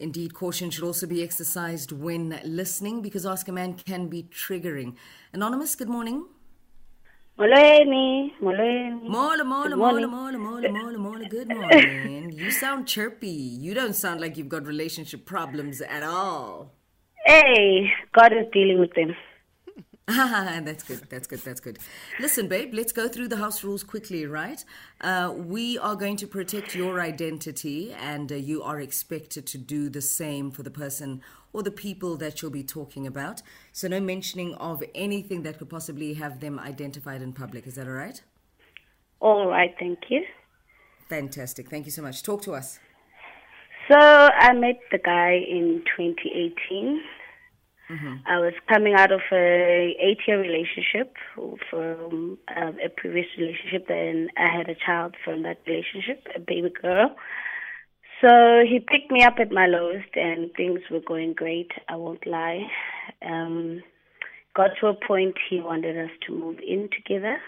Indeed, caution should also be exercised when listening because Ask a Man can be triggering. Anonymous, good morning. Molweni, molweni. Mola, mola, mola, mola, mola, mola, mola, good morning. you sound chirpy. You don't sound like you've got relationship problems at all. Hey, God is dealing with them. Ah, that's good. That's good. That's good. Listen, babe, let's go through the house rules quickly, right? Uh, we are going to protect your identity, and uh, you are expected to do the same for the person or the people that you'll be talking about. So, no mentioning of anything that could possibly have them identified in public. Is that all right? All right, thank you. Fantastic. Thank you so much. Talk to us. So I met the guy in 2018. I was coming out of a eight-year relationship from um, a previous relationship. Then I had a child from that relationship, a baby girl. So he picked me up at my lowest, and things were going great. I won't lie. Um, got to a point he wanted us to move in together.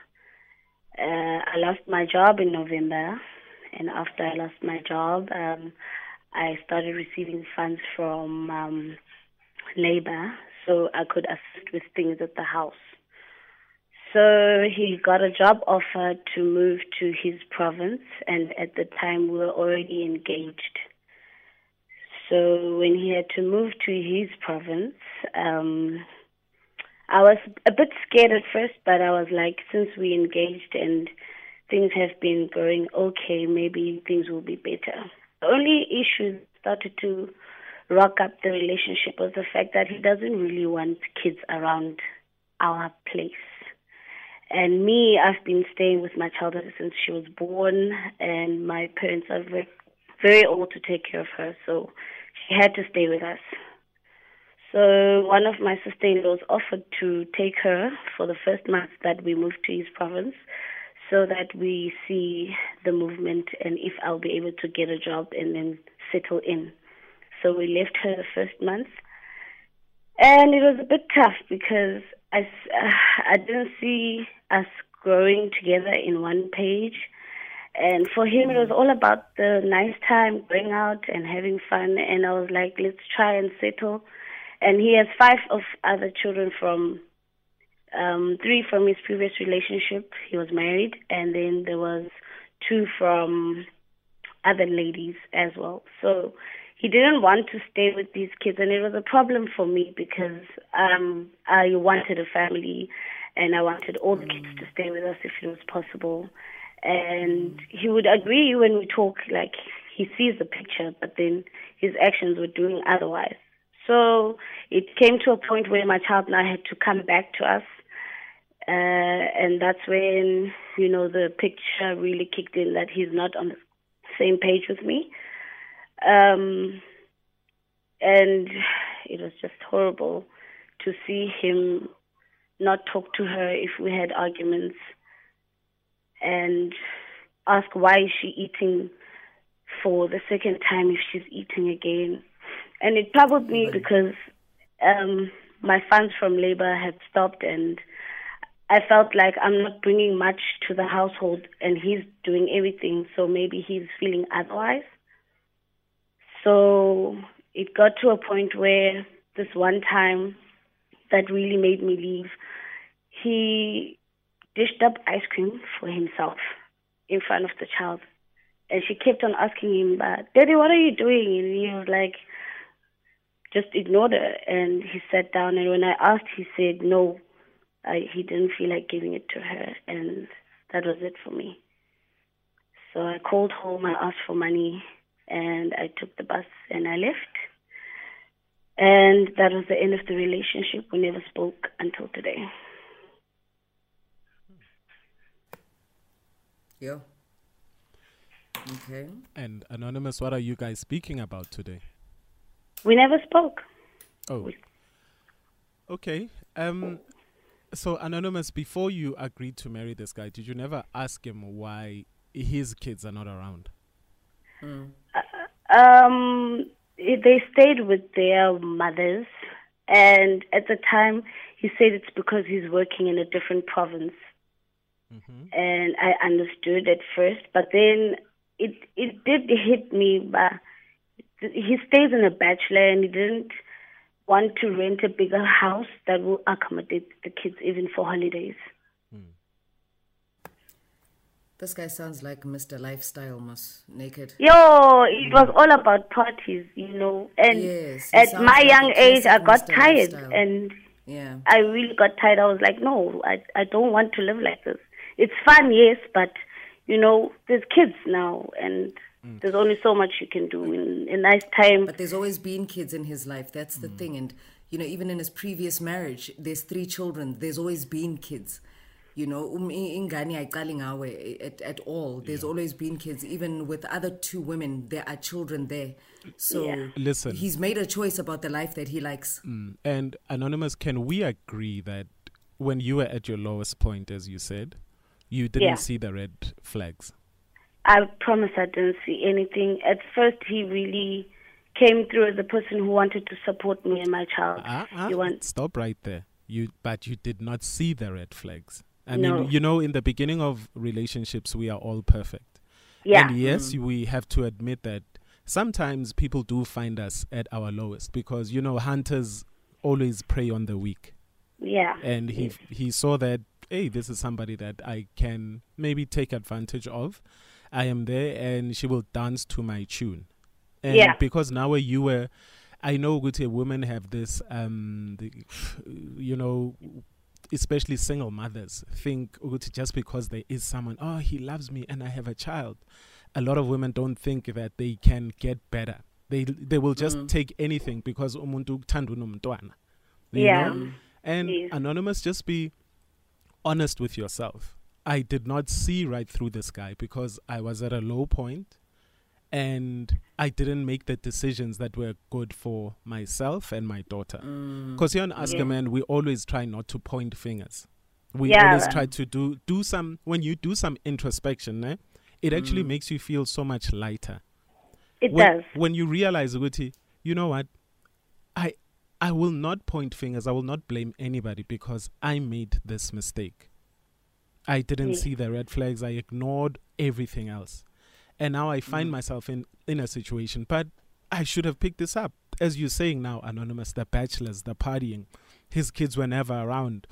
Uh, I lost my job in November, and after I lost my job, um, I started receiving funds from labor so I could assist with things at the house. So he got a job offer to move to his province, and at the time we were already engaged. So when he had to move to his province, um, I was a bit scared at first, but I was like, since we engaged and things have been going okay, maybe things will be better. The only issue started to rock up the relationship was the fact that he doesn't really want kids around our place. And me, I've been staying with my child ever since she was born, and my parents are very, very old to take care of her, so she had to stay with us. So one of my sister-in-laws offered to take her for the first month that we moved to his province, so that we see the movement and if I'll be able to get a job and then settle in. So we left her the first month, and it was a bit tough because I, uh, I didn't see us growing together in one page. And for him, it was all about the nice time, going out and having fun. And I was like, let's try and settle. And he has five of other children from um, three from his previous relationship. He was married, and then there was two from other ladies as well. So he didn't want to stay with these kids, and it was a problem for me because um, I wanted a family, and I wanted all the kids to stay with us if it was possible. And he would agree when we talk, like he sees the picture, but then his actions were doing otherwise. So it came to a point where my child now had to come back to us. Uh, and that's when, you know, the picture really kicked in that he's not on the same page with me. Um, and it was just horrible to see him not talk to her if we had arguments and ask why is she eating for the second time if she's eating again. And it troubled me because um, my funds from labor had stopped and I felt like I'm not bringing much to the household and he's doing everything, so maybe he's feeling otherwise. So it got to a point where this one time that really made me leave, he dished up ice cream for himself in front of the child. And she kept on asking him, but Daddy, what are you doing? And he was like, just ignored her. And he sat down, and when I asked, he said, no, I, he didn't feel like giving it to her. And that was it for me. So I called home, I asked for money, and I took the bus and I left. And that was the end of the relationship. We never spoke until today. Yeah. Okay. And Anonymous, what are you guys speaking about today? We never spoke. Oh. Okay. Um so Anonymous, before you agreed to marry this guy, did you never ask him why his kids are not around? Mm. Uh, um, they stayed with their mothers, and at the time, he said it's because he's working in a different province. Mm-hmm. And I understood at first, but then it it did hit me. But he stays in a bachelor and he didn't want to rent a bigger house that will accommodate the kids even for holidays. This guy sounds like Mr. Lifestyle, must naked. Yo, it was all about parties, you know. And Yes, at my like young age, I got Mr. tired, Lifestyle. and Yeah. I really got tired. I was like, no, I I don't want to live like this. It's fun, yes, but you know, there's kids now, and Mm. there's only so much you can do in a nice time. But there's always been kids in his life. That's the thing. And, you know, even in his previous marriage, there's three children. There's always been kids. You know, um, i- ingane ayiqali ngawe at, at all. There's always been kids. Even with other two women, there are children there. So Yeah. Listen. he's made a choice about the life that he likes. Mm. And Anonymous, can we agree that when you were at your lowest point, as you said, you didn't Yeah. see the red flags? I promise I didn't see anything. At first, he really came through as a person who wanted to support me and my child. Ah, He want, stop right there. You, but you did not see the red flags. I No. mean, you know, in the beginning of relationships, we are all perfect. yeah, And yes, we have to admit that sometimes people do find us at our lowest because you know hunters always prey on the weak. yeah, and he he saw that hey this is somebody that i can maybe take advantage of i am there and she will dance to my tune and Yeah. because now you were i know good women have this um the, you know especially single mothers think just because there is someone oh he loves me and i have a child a lot of women don't think that they can get better they they will just mm. take anything because umuntu uthanda unomntwana Yeah. know? And Yes. anonymous, just be honest with yourself. I did not see right through this guy because I was at a low point and I didn't make the decisions that were good for myself and my daughter. Because here on Ask Yeah. a Man, we always try not to point fingers. We Yeah. always try to do do some when you do some introspection, eh, it actually makes you feel so much lighter it when, does. when you realize ukuthi, you know what i i will not point fingers i will not blame anybody because i made this mistake i didn't Yeah. see the red flags i ignored everything else and now i Mm. find myself in in a situation but i should have picked this up as you're saying now anonymous the bachelors the partying his kids were never around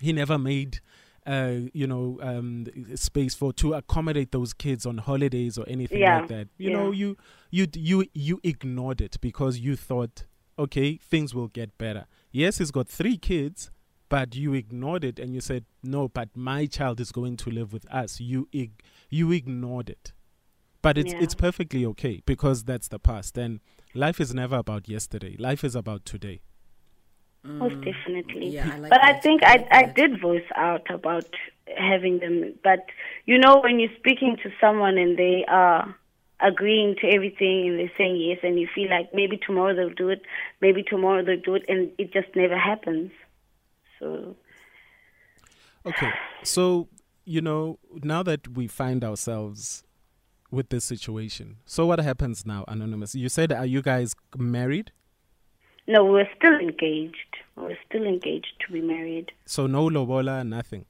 he never made uh, you know, um, space for to accommodate those kids on holidays or anything Yeah, like that. You know, you you you you ignored it because you thought, okay, things will get better. Yes, he's got three kids, but you ignored it and you said, no, but my child is going to live with us. You ig- you ignored it, but it's Yeah. it's perfectly okay because that's the past and life is never about yesterday. Life is about today. Most mm, definitely. Yeah, I like but I think I I, like I did voice out about having them. But you know, when you're speaking to someone and they are agreeing to everything and they're saying yes, and you feel like maybe tomorrow they'll do it, maybe tomorrow they'll do it, and it just never happens. So Okay, so you know now that we find ourselves with this situation, so what happens now, Anonymous? You said, are you guys married? no, we're still engaged. We're still engaged to be married. So no lobola, nothing.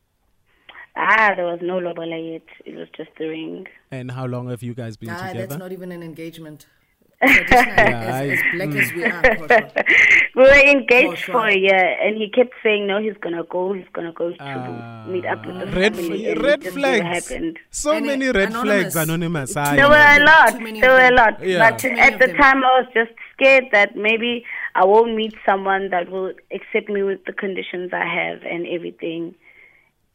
Ah, there was no lobola yet. It was just the ring. And how long have you guys been Ah, together? that's not even an engagement. Traditional, Yeah, as, I- as black as we are, We were engaged for a year, and he kept saying, "No, he's gonna go. He's gonna go to Ah, meet up with the red family." f- red flags. Happened. So And, many uh, red Anonymous. flags, Anonymous. Too I There many were of a lot. There of were a lot. Yeah. But at the them. time, I was just scared that maybe I won't meet someone that will accept me with the conditions I have and everything.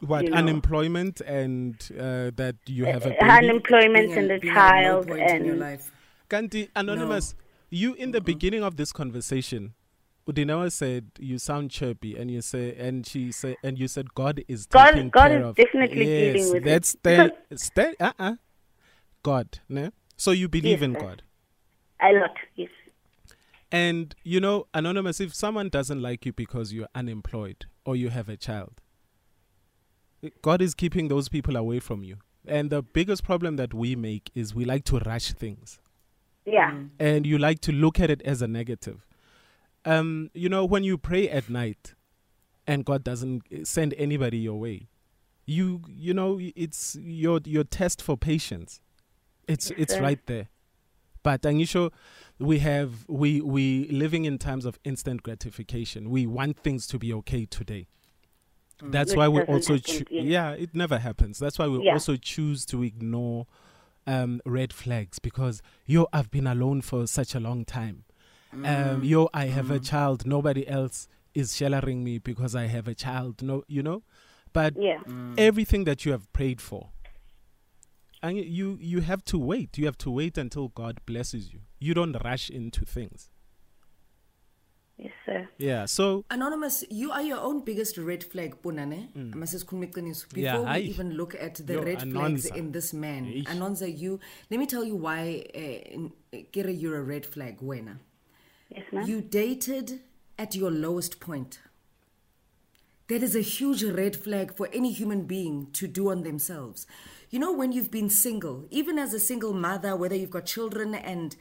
what you know. unemployment and uh, that you have a baby. Unemployment Being and a- a being at a low child point in your and life. Kanti, Anonymous, you in the beginning of this conversation, Udinawa said you sound chirpy, and you say, and she said, and you said God is God- taking God care is of. definitely yes, dealing with it. that's stay, stay, uh, uh God, ne? So you believe Yes, in sir. God, a lot. Yes. and you know, Anonymous, if someone doesn't like you because you're unemployed or you have a child, God is keeping those people away from you. And the biggest problem that we make is we like to rush things. Yeah. Mm. and you like to look at it as a negative. Um, you know, when you pray at night and God doesn't eh, send anybody your way, you you know it's your your test for patience. It's Yes, it's sir. right there. But Angisho, we have we we living in times of instant gratification. We want things to be okay today. Mm. That's Which why we also happen, choo- yes. yeah, it never happens. That's why we Yeah. also choose to ignore um, red flags because yo, I've been alone for such a long time. Um, yo, I have a child. Nobody else is sheltering me because I have a child. No, you know, but Yeah. everything that you have prayed for, and you you have to wait. You have to wait until God blesses you. You don't rush into things. Yes, sir. Yeah. So Anonymous, you are your own biggest red flag, Punane. Masisikhuluma iqiniso. Mm. Yeah, Before we hayi. even look at the Yo, red flags in this man, Eish. Anonza, you let me tell you why uh, Kira, you're a red flag, Wena. Yes, ma'am. You dated at your lowest point. That is a huge red flag for any human being to do on themselves. You know, when you've been single, even as a single mother, whether you've got children and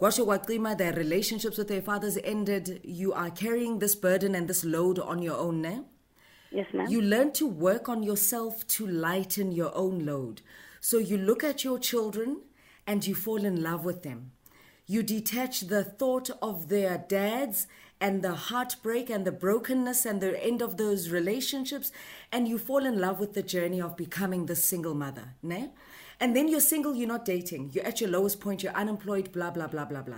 Gwasho Waklima, their relationships with their fathers ended, you are carrying this burden and this load on your own, ne? yes, ma'am. You learn to work on yourself to lighten your own load. So you look at your children and you fall in love with them. You detach the thought of their dads and the heartbreak and the brokenness and the end of those relationships, and you fall in love with the journey of becoming the single mother. Ne? And then you're single, you're not dating, you're at your lowest point, you're unemployed, blah, blah, blah, blah, blah.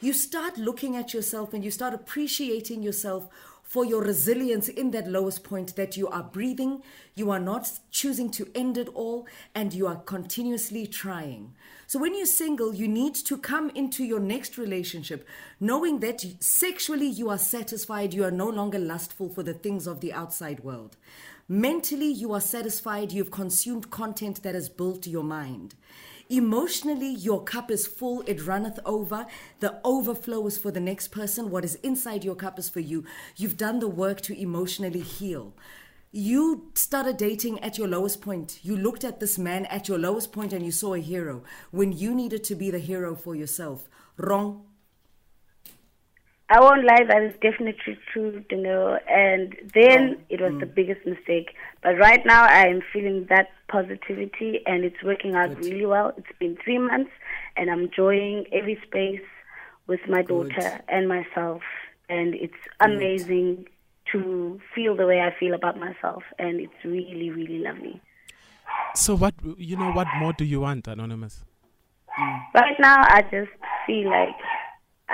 You start looking at yourself and you start appreciating yourself for your resilience in that lowest point that you are breathing, you are not choosing to end it all, and you are continuously trying. So, when you're single, you need to come into your next relationship knowing that sexually you are satisfied, you are no longer lustful for the things of the outside world. Mentally, you are satisfied, you've consumed content that has built your mind. Emotionally, your cup is full, it runneth over. The overflow is for the next person. What is inside your cup is for you. You've done the work to emotionally heal. You started dating at your lowest point. You looked at this man at your lowest point and you saw a hero when you needed to be the hero for yourself. Wrong. I won't lie, that is definitely true, you know. And then it was the mm. biggest mistake. But right now, I am feeling that positivity, and it's working out really well. It's been three months, and I'm enjoying every space with my daughter and myself. And it's amazing to feel the way I feel about myself, and it's really, really lovely. so what you know? What more do you want, anonymous? Right now, I just feel like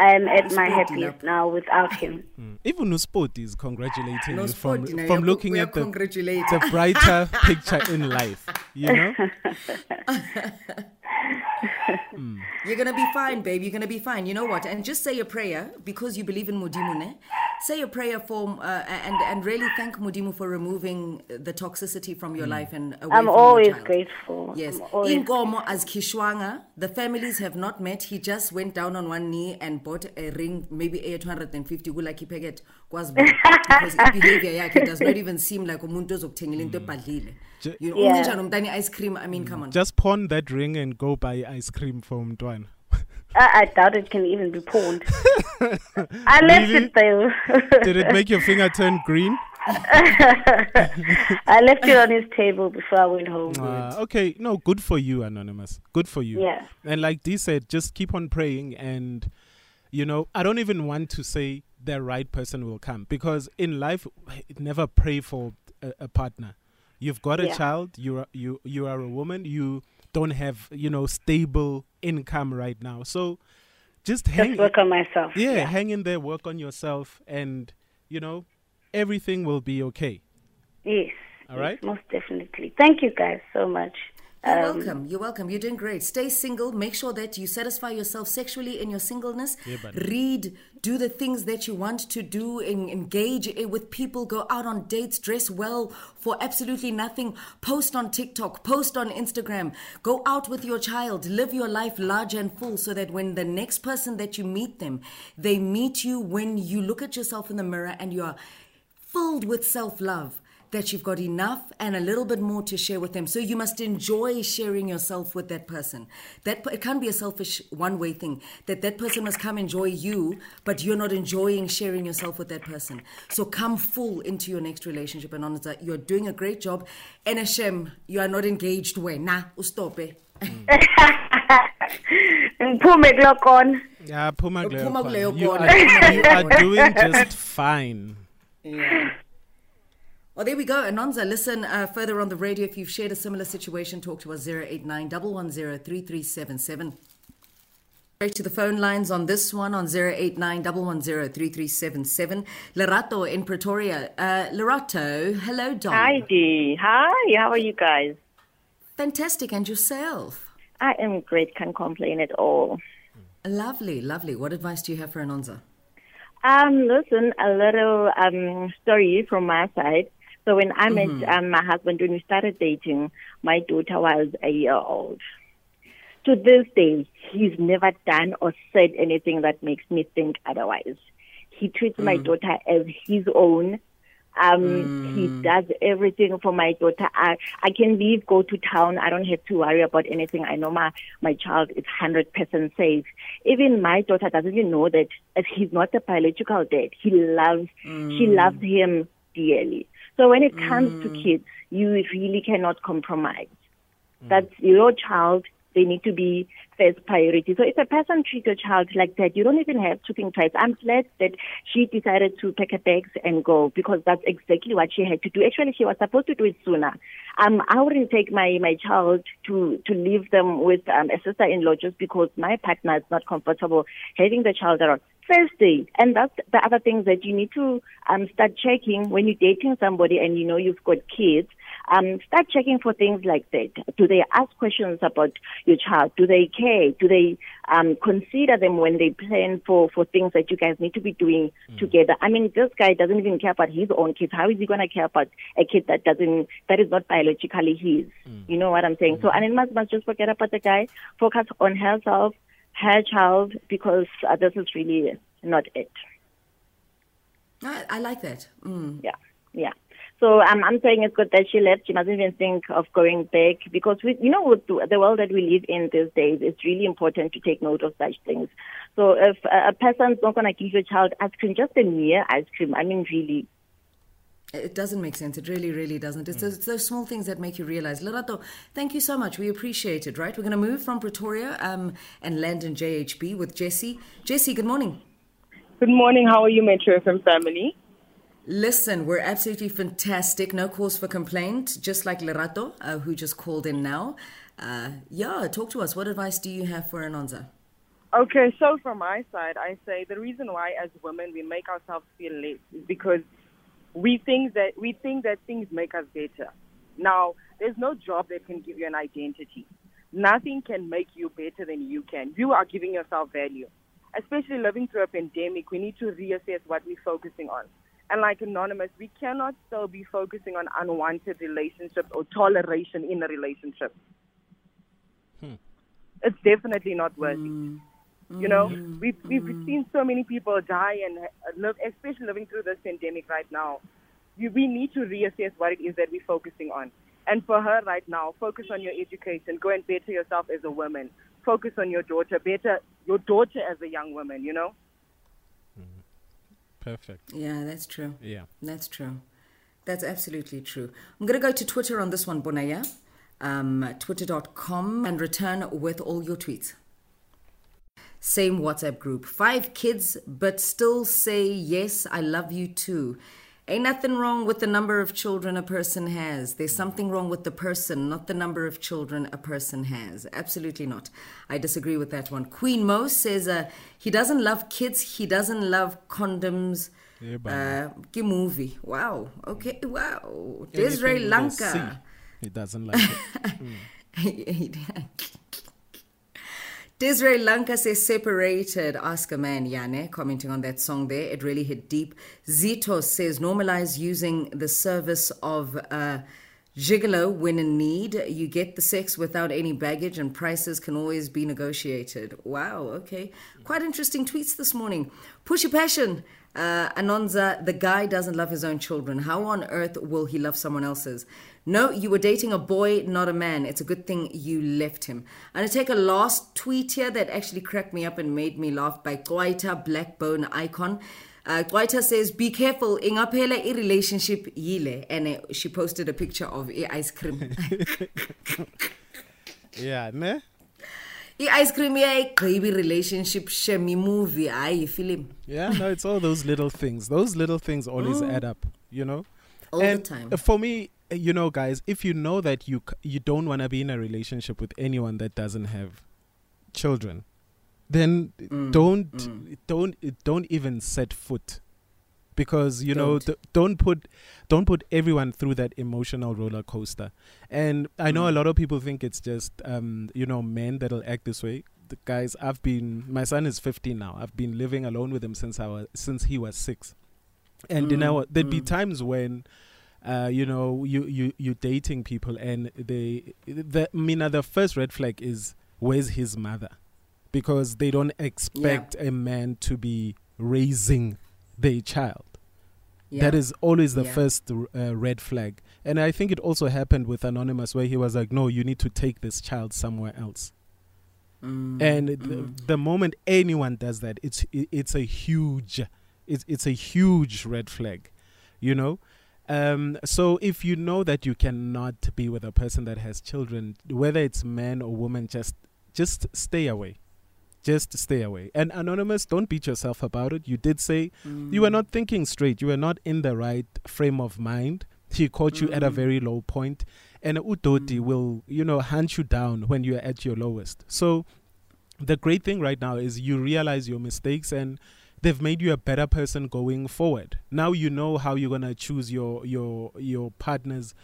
I'm at my Sport happiest enough. now without him. Mm. Even Usport is congratulating No you from you know, from looking at the, congratulating. the brighter picture in life. You know. You're gonna be fine, babe. You're gonna be fine. You know what? And just say a prayer because you believe in Mudimune. Say a prayer for uh, and and really thank Mudimu for removing the toxicity from your mm. life and away I'm from always your child. grateful. Yes. I'm always as Kishwanga, the families have not met. He just went down on one knee and bought a ring, maybe 850 kulaki peget kwazi because his behavior yakhe does not even seem like umuntu ozokuthengela into mm. ebhadlile. Ju- You know, Yeah. ungenjani umntana ice cream. I mean, mm. come on. Just pawn that ring and go buy ice cream for Mtwana. I, I doubt it can even be pawned. I left Really? it though. Did it make your finger turn green? I left it on his table before I went home. Uh, okay, no, good for you, Anonymous. Good for you. Yeah. And like Dee said, just keep on praying. And, you know, I don't even want to say the right person will come because in life, never pray for a, a partner. You've got a Yeah. child, you are, you, you are a woman, you don't have, you know, stable income right now. So just hang Just work on myself. yeah, hang in there, work on yourself, and, you know, everything will be okay. Yes. All yes, right. Most definitely. Thank you guys so much. You're Um, welcome. You're welcome. You're doing great. Stay single. Make sure that you satisfy yourself sexually in your singleness. Yeah. Read. Do the things that you want to do. En- engage with people. Go out on dates. Dress well for absolutely nothing. Post on TikTok. Post on Instagram. Go out with your child. Live your life large and full so that when the next person that you meet them, they meet you when you look at yourself in the mirror and you are filled with self love that you've got enough and a little bit more to share with them. So you must enjoy sharing yourself with that person. That it can't be a selfish one way thing. That that person must come enjoy you, but you're not enjoying sharing yourself with that person. So come full into your next relationship and honor that you're doing a great job. And Hashem, you are not engaged when nah, stop it. Ngiphume kulokona. Yeah, Puma Uphuma kuleyo You kona. you are doing just fine. Yeah. Well, there we go. Anonza, listen uh, further on the radio. If you've shared a similar situation, talk to us 089 110 3377. Straight to the phone lines on this one on 089 110 3377. Lerato in Pretoria. Uh, Lerato, hello, Don. Hi, Dee. Hi, how are you guys? Fantastic. And yourself? I am great, can't complain at all. Lovely, lovely. What advice do you have for Anonza? Um, listen, a little um story from my side. So when I met um, my husband, when we started dating, my daughter was a year old. To this day, he's never done or said anything that makes me think otherwise. He treats my daughter as his own. Um, He does everything for my daughter. I, I can leave, go to town. I don't have to worry about anything. I know my, my child is 100% safe. Even my daughter doesn't even know that as he's not a biological dad. He loves, she loves him dearly. So when it comes to kids, you really cannot compromise. That's your child. They need to be first priority. So if a person treats a child like that, you don't even have to think twice. I'm glad that she decided to pack her bags and go because that's exactly what she had to do. Actually, she was supposed to do it sooner. Um, I wouldn't take my, my child to, to leave them with um, a sister-in-law just because my partner is not comfortable having the child around. First date, and that's the other things that you need to um, start checking when you're dating somebody and you know you've got kids. Um, start checking for things like that. Do they ask questions about your child? Do they care? Do they um, consider them when they plan for, for things that you guys need to be doing together? I mean, this guy doesn't even care about his own kids. How is he going to care about a kid that doesn't that is not biologically his? You know what I'm saying? So, and must must just forget about the guy. Focus on herself, her child, because uh, this is really not it. I, I like that. Mm. Yeah, yeah. So um, I'm saying it's good that she left. She mustn't even think of going back because we, you know, with the world that we live in these days, it's really important to take note of such things. So if a a person's not going to give your child ice cream, just a mere ice cream. I mean, really. It doesn't make sense. It really, really doesn't. It's, those, it's those small things that make you realize. Lerato, thank you so much. We appreciate it, right? We're going to move from Pretoria um, and land in JHB with Jesse. Jesse, good morning. Good morning. How are you, Metro FM family? Listen, we're absolutely fantastic. No cause for complaint, just like Lerato, uh, who just called in now. Uh, yeah, talk to us. What advice do you have for Anonza? Okay, so from my side, I say the reason why, as women, we make ourselves feel less is because we think that we think that things make us better. Now, there's no job that can give you an identity. Nothing can make you better than you can. You are giving yourself value. Especially living through a pandemic, we need to reassess what we're focusing on. And like Anonymous, we cannot still be focusing on unwanted relationships or toleration in a relationship. Hmm. It's definitely not worth it. Hmm. You know, we've, we've seen so many people die and uh, live, especially living through this pandemic right now. You, we need to reassess what it is that we're focusing on. And for her right now, focus on your education. Go and better yourself as a woman. Focus on your daughter. Better your daughter as a young woman, you know? Perfect. Yeah, that's true. Yeah. That's true. That's absolutely true. I'm going to go to Twitter on this one, Bonaya, um, twitter.com, and return with all your tweets. Same WhatsApp group. Five kids, but still say, yes, I love you too. Ain't nothing wrong with the number of children a person has. There's something wrong with the person, not the number of children a person has. Absolutely not. I disagree with that one. Queen Mo says uh, he doesn't love kids, he doesn't love condoms. Yeah, Uh, movie. Wow. Okay. Wow. Desiree Lanka. He doesn't like it. Desiree Lanka says separated. Ask a man, Yane, commenting on that song there. It really hit deep. Zito says normalize using the service of uh, gigolo when in need. You get the sex without any baggage and prices can always be negotiated. Wow, okay. Quite interesting tweets this morning. Push your passion. Uh, Anonza, the guy doesn't love his own children. How on earth will he love someone else's? No, you were dating a boy, not a man. It's a good thing you left him. I'm going to take a last tweet here that actually cracked me up and made me laugh by Kwaita Blackbone Icon. Uh, says, Be careful, ingaphela i relationship yile. And uh, she posted a picture of a ice cream. Yeah, ne? i-ice cream iyayigqiba i-relationship shem imovie hayi ifilimu Yeah, no, it's all those little things. Those little things always add up, you know. all and the time for me, you know, guys, if you know that you c- you don't want to be in a relationship with anyone that doesn't have children, then Mm, don't mm. don't don't even set foot because you know Don't. th- don't put don't put everyone through that emotional roller coaster and i know a Mm. lot of people think it's just um you know men that'll act this way the guys i've been my son is 15 now i've been living alone with him since i was since he was 6 and you Mm, know there'd be mm. times when uh, you know, you you you dating people, and they the I mean, uh, the first red flag is where's his mother, because they don't expect a man to be raising their child. Yeah. That is always the Yeah. first uh, red flag, and I think it also happened with Anonymous, where he was like, "No, you need to take this child somewhere else." Mm, and the, mm. the moment anyone does that it's it, it's a huge it's it's a huge red flag you know um so if you know that you cannot be with a person that has children whether it's man or woman just just stay away just stay away and anonymous don't beat yourself about it you did say you were Mm. not thinking straight you were not in the right frame of mind he caught you at a Mm. very low point and udoti Mm. will you know hunt you down when you're at your lowest so the great thing right now is you realize your mistakes and they've made you a better person going forward now you know how you're going to choose your your your partners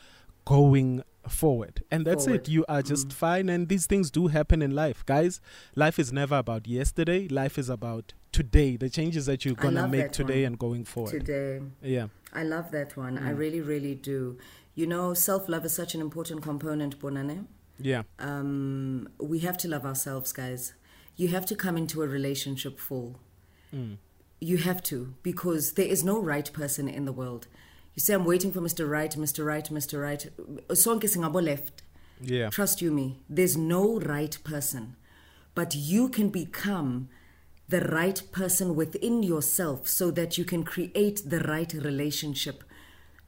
going forward and that's Forward. it you are just Mm. fine and these things do happen in life guys life is never about yesterday life is about today the changes that you're going to make today one. and going forward today yeah I love that one. I Mm. really, really do. You know, self love is such an important component, Bonane. yeah Um, we have to love ourselves, guys. You have to come into a relationship full. Mm. You have to, because there is no right person in the world. You say, I'm waiting for Mr. Right, Mr. Right, Mr. Right. Sonke singabo left. yeah Trust you me, there's no right person. But you can become the right person within yourself so that you can create the right relationship.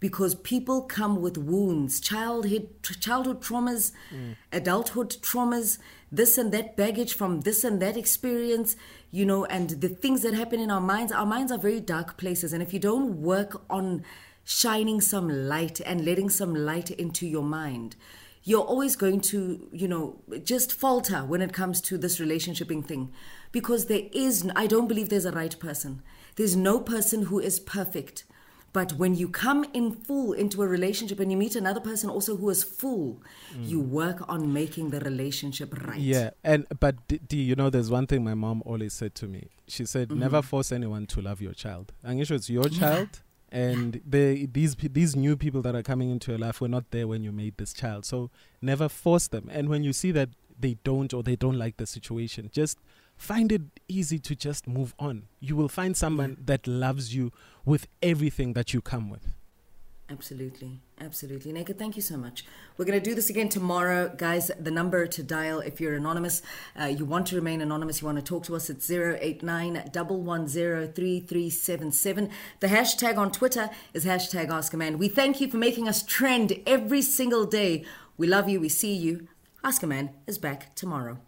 Because people come with wounds, childhood, childhood traumas, mm. adulthood traumas, this and that baggage from this and that experience, you know, and the things that happen in our minds. Our minds are very dark places. And if you don't work on shining some light and letting some light into your mind, you're always going to, you know, just falter when it comes to this relationshiping thing. Because there is, I don't believe there's a right person. There's no person who is perfect. But when you come in full into a relationship and you meet another person also who is full, you work on making the relationship right. Yeah, and but D, D, you know, there's one thing my mom always said to me. She said, Mm-hmm. "Never force anyone to love your child." And sure it's your child, and they these these new people that are coming into your life were not there when you made this child. So never force them. And when you see that they don't or they don't like the situation, just find it easy to just move on. You will find someone that loves you with everything that you come with. Absolutely. Absolutely. Naked, thank you so much. We're going to do this again tomorrow. Guys, the number to dial if you're anonymous, uh, you want to remain anonymous, you want to talk to us, it's 089 The hashtag on Twitter is hashtag Ask a Man. We thank you for making us trend every single day. We love you. We see you. Ask a Man is back tomorrow.